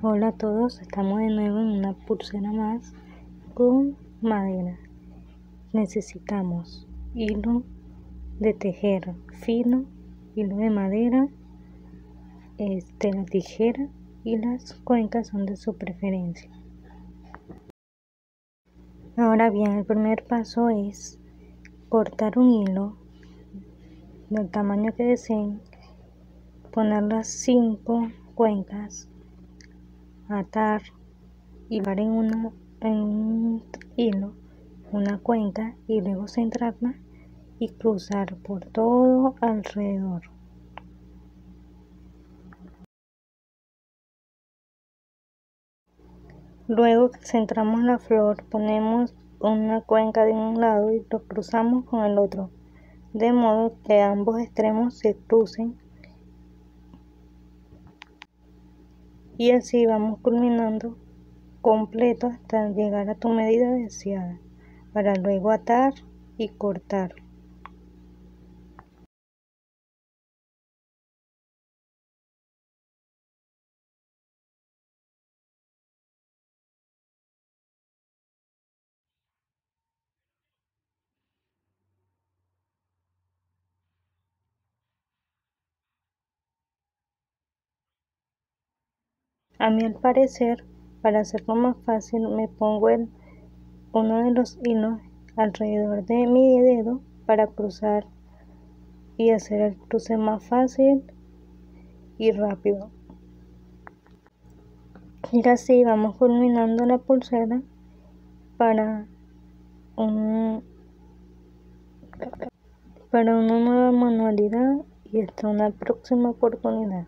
Hola a todos, estamos de nuevo en una pulsera más con madera. Necesitamos hilo de tejer fino, hilo de madera, este, la tijera y las cuencas son de su preferencia. Ahora bien, el primer paso es cortar un hilo del tamaño que deseen, poner las cinco cuencas atar y dar en, una, en un hilo una cuenca y luego centrarla y cruzar por todo alrededor. Luego centramos la flor, ponemos una cuenca de un lado y lo cruzamos con el otro, de modo que ambos extremos se crucen y así vamos culminando completo hasta llegar a tu medida deseada para luego atar y cortar. A mi al parecer, para hacerlo más fácil, me pongo uno de los hilos alrededor de mi dedo para cruzar y hacer el cruce más fácil y rápido. Y así vamos culminando la pulsera para una nueva manualidad y hasta una próxima oportunidad.